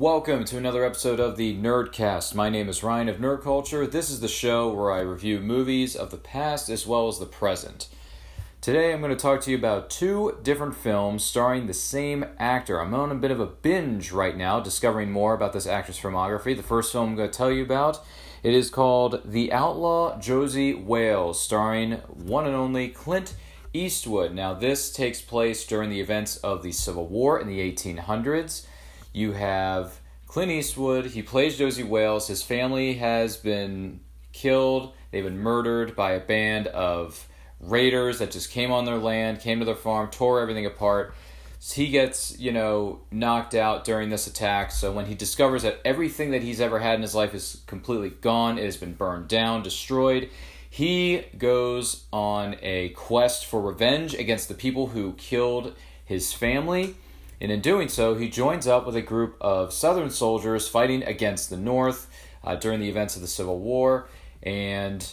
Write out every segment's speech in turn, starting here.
Welcome to another episode of the Nerdcast. My name is Ryan of Nerd Culture. This is the show where I review movies of the past as well as the present. Today I'm going to talk to you about two different films starring the same actor. I'm on a bit of a binge right now, discovering more about this actor's filmography. The first film I'm going to tell you about it is called The Outlaw Josey Wales, starring one and only Clint Eastwood. Now, this takes place during the events of the Civil War in the 1800s. You have Clint Eastwood, he plays Josey Wales. His family has been killed, they've been murdered by a band of raiders that just came on their land, came to their farm, tore everything apart. So he gets, you know, knocked out during this attack. So when he discovers that everything that he's ever had in his life is completely gone, it has been burned down, destroyed, he goes on a quest for revenge against the people who killed his family. And in doing so, he joins up with a group of Southern soldiers fighting against the North uh, during the events of the Civil War. And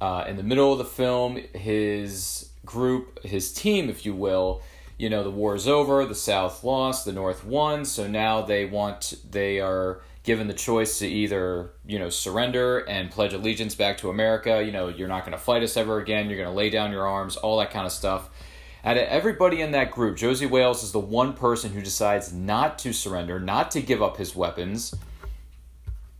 uh, in the middle of the film, his group, his team, if you will, you know, the war is over, the South lost, the North won, so now they want, they are given the choice to either you know surrender and pledge allegiance back to America. You know you're not going to fight us ever again. You're going to lay down your arms, all that kind of stuff. Out of everybody in that group, Josey Wales is the one person who decides not to surrender, not to give up his weapons,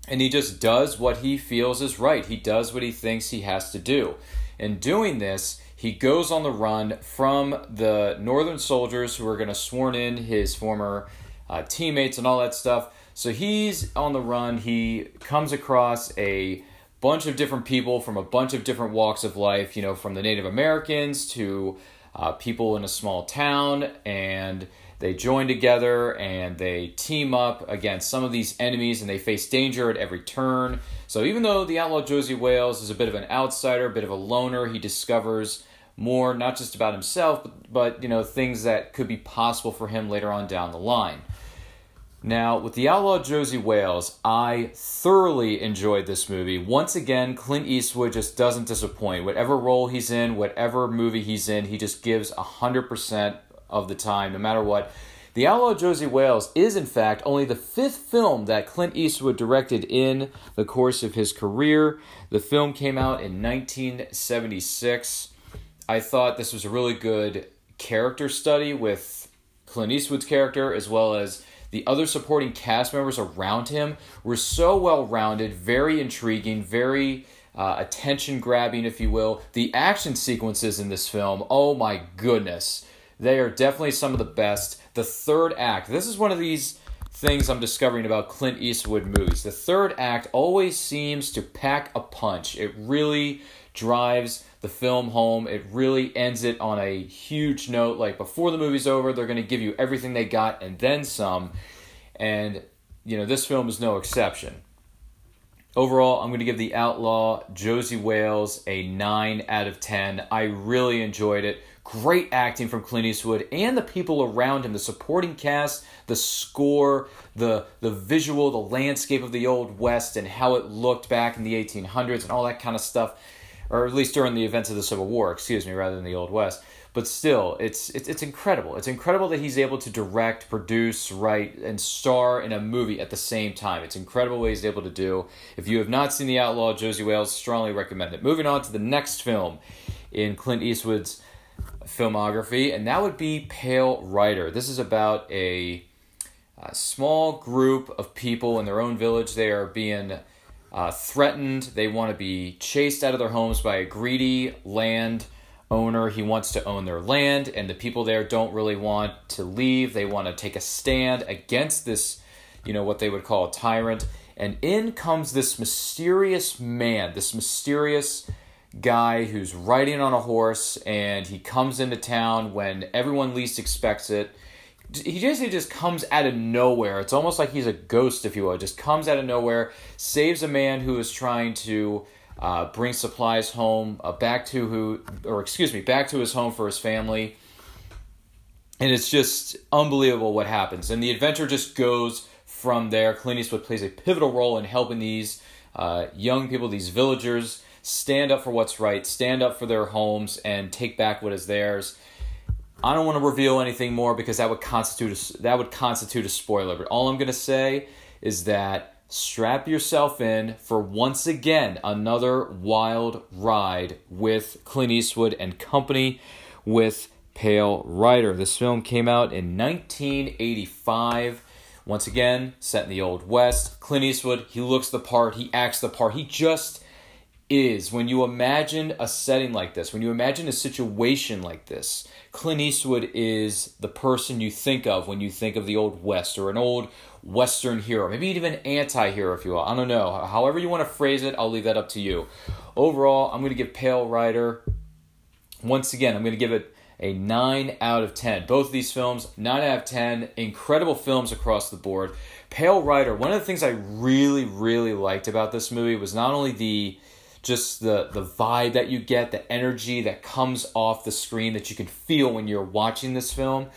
and he just does what he feels is right. He does what he thinks he has to do. In doing this, he goes on the run from the Northern soldiers who are going to sworn in his former uh, teammates and all that stuff so he's on the run. He comes across a bunch of different people from a bunch of different walks of life, you know, from the Native Americans to uh, people in a small town, and they join together and they team up against some of these enemies and they face danger at every turn. So even though the outlaw Josey Wales is a bit of an outsider, a bit of a loner, he discovers more not just about himself, but, but you know things that could be possible for him later on down the line. Now, with The Outlaw Josey Wales, I thoroughly enjoyed this movie. Once again, Clint Eastwood just doesn't disappoint. Whatever role he's in, whatever movie he's in, he just gives 100% of the time, no matter what. The Outlaw Josey Wales is, in fact, only the fifth film that Clint Eastwood directed in the course of his career. The film came out in 1976. I thought this was a really good character study with Clint Eastwood's character as well as the other supporting cast members around him were so well rounded, very intriguing, very uh, attention grabbing, if you will. The action sequences in this film, oh my goodness, they are definitely some of the best. The third act, this is one of these things I'm discovering about Clint Eastwood movies. The third act always seems to pack a punch. It really drives the film home. It really ends it on a huge note. Like before the movie's over, they're going to give you everything they got and then some. And, you know, this film is no exception. Overall, I'm going to give The Outlaw Josey Wales a 9 out of 10. I really enjoyed it. Great acting from Clint Eastwood and the people around him, the supporting cast, the score, the the visual, the landscape of the old west and how it looked back in the 1800s and all that kind of stuff or at least during the events of the Civil War, excuse me, rather than the Old West. But still, it's it's it's incredible. It's incredible that he's able to direct, produce, write, and star in a movie at the same time. It's incredible what he's able to do. If you have not seen The Outlaw, Josey Wales, strongly recommend it. Moving on to the next film in Clint Eastwood's filmography, and that would be Pale Rider. This is about a, a small group of people in their own village. They are being uh, threatened. They want to be chased out of their homes by a greedy land owner. He wants to own their land, and the people there don't really want to leave. They want to take a stand against this, you know, what they would call a tyrant. And in comes this mysterious man, this mysterious guy who's riding on a horse, and he comes into town when everyone least expects it he just he just comes out of nowhere. It's almost like he's a ghost, if you will. Just comes out of nowhere, saves a man who is trying to uh, bring supplies home uh, back to who, or excuse me, back to his home for his family. And it's just unbelievable what happens. And the adventure just goes from there. Clint Eastwood plays a pivotal role in helping these uh, young people, these villagers, stand up for what's right, stand up for their homes, and take back what is theirs I don't want to reveal anything more because that would constitute a, that would constitute a spoiler. But all I'm going to say is that strap yourself in for once again another wild ride with Clint Eastwood and company with Pale Rider. This film came out in 1985. Once again, set in the Old West. Clint Eastwood, he looks the part, he acts the part, he just is. When you imagine a setting like this, when you imagine a situation like this, Clint Eastwood is the person you think of when you think of the Old West or an old Western hero, maybe even anti hero, if you will. I don't know. However, you want to phrase it, I'll leave that up to you. Overall, I'm going to give Pale Rider, once again, I'm going to give it a 9 out of 10. Both of these films, 9 out of 10, incredible films across the board. Pale Rider, one of the things I really, really liked about this movie was not only the just the the vibe that you get, the energy that comes off the screen that you can feel when you're watching this film,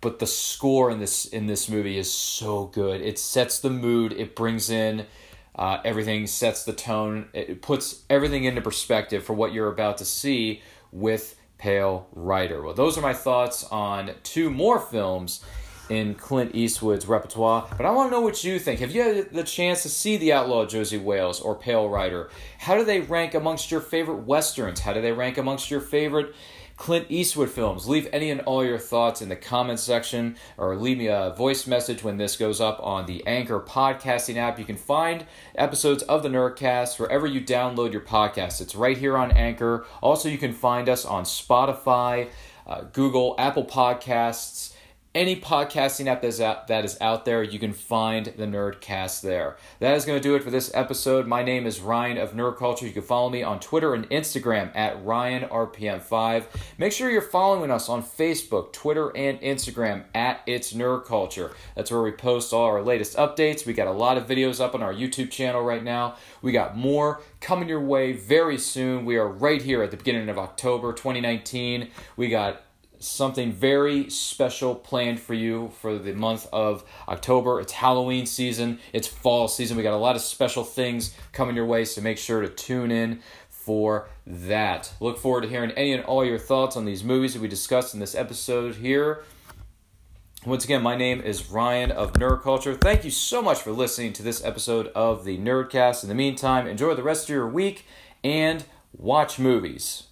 but the score in this in this movie is so good. It sets the mood, it brings in uh, everything, sets the tone, it puts everything into perspective for what you're about to see with Pale Rider. Well, those are my thoughts on two more films in Clint Eastwood's repertoire. But I want to know what you think. Have you had the chance to see The Outlaw Josey Wales or Pale Rider? How do they rank amongst your favorite westerns? How do they rank amongst your favorite Clint Eastwood films. Leave any and all your thoughts in the comments section or leave me a voice message when this goes up on the Anchor podcasting app. You can find episodes of the Nerdcast wherever you download your podcast. It's right here on Anchor. Also, you can find us on Spotify, uh, Google, Apple Podcasts any podcasting app that is, out, that is out there, you can find the Nerdcast there. That is going to do it for this episode. My name is Ryan of Nerd Culture. You can follow me on Twitter and Instagram at RyanRPM5. Make sure you're following us on Facebook, Twitter, and Instagram at It's Nerd Culture. That's where we post all our latest updates. We got a lot of videos up on our YouTube channel right now. We got more coming your way very soon. We are right here at the beginning of October 2019. We got something very special planned for you for the month of October. It's Halloween season, it's fall season. We got a lot of special things coming your way, so make sure to tune in for that. Look forward to hearing any and all your thoughts on these movies that we discussed in this episode here. Once again, my name is Ryan of Nerd Culture. Thank you so much for listening to this episode of the Nerdcast. In the meantime, enjoy the rest of your week and watch movies.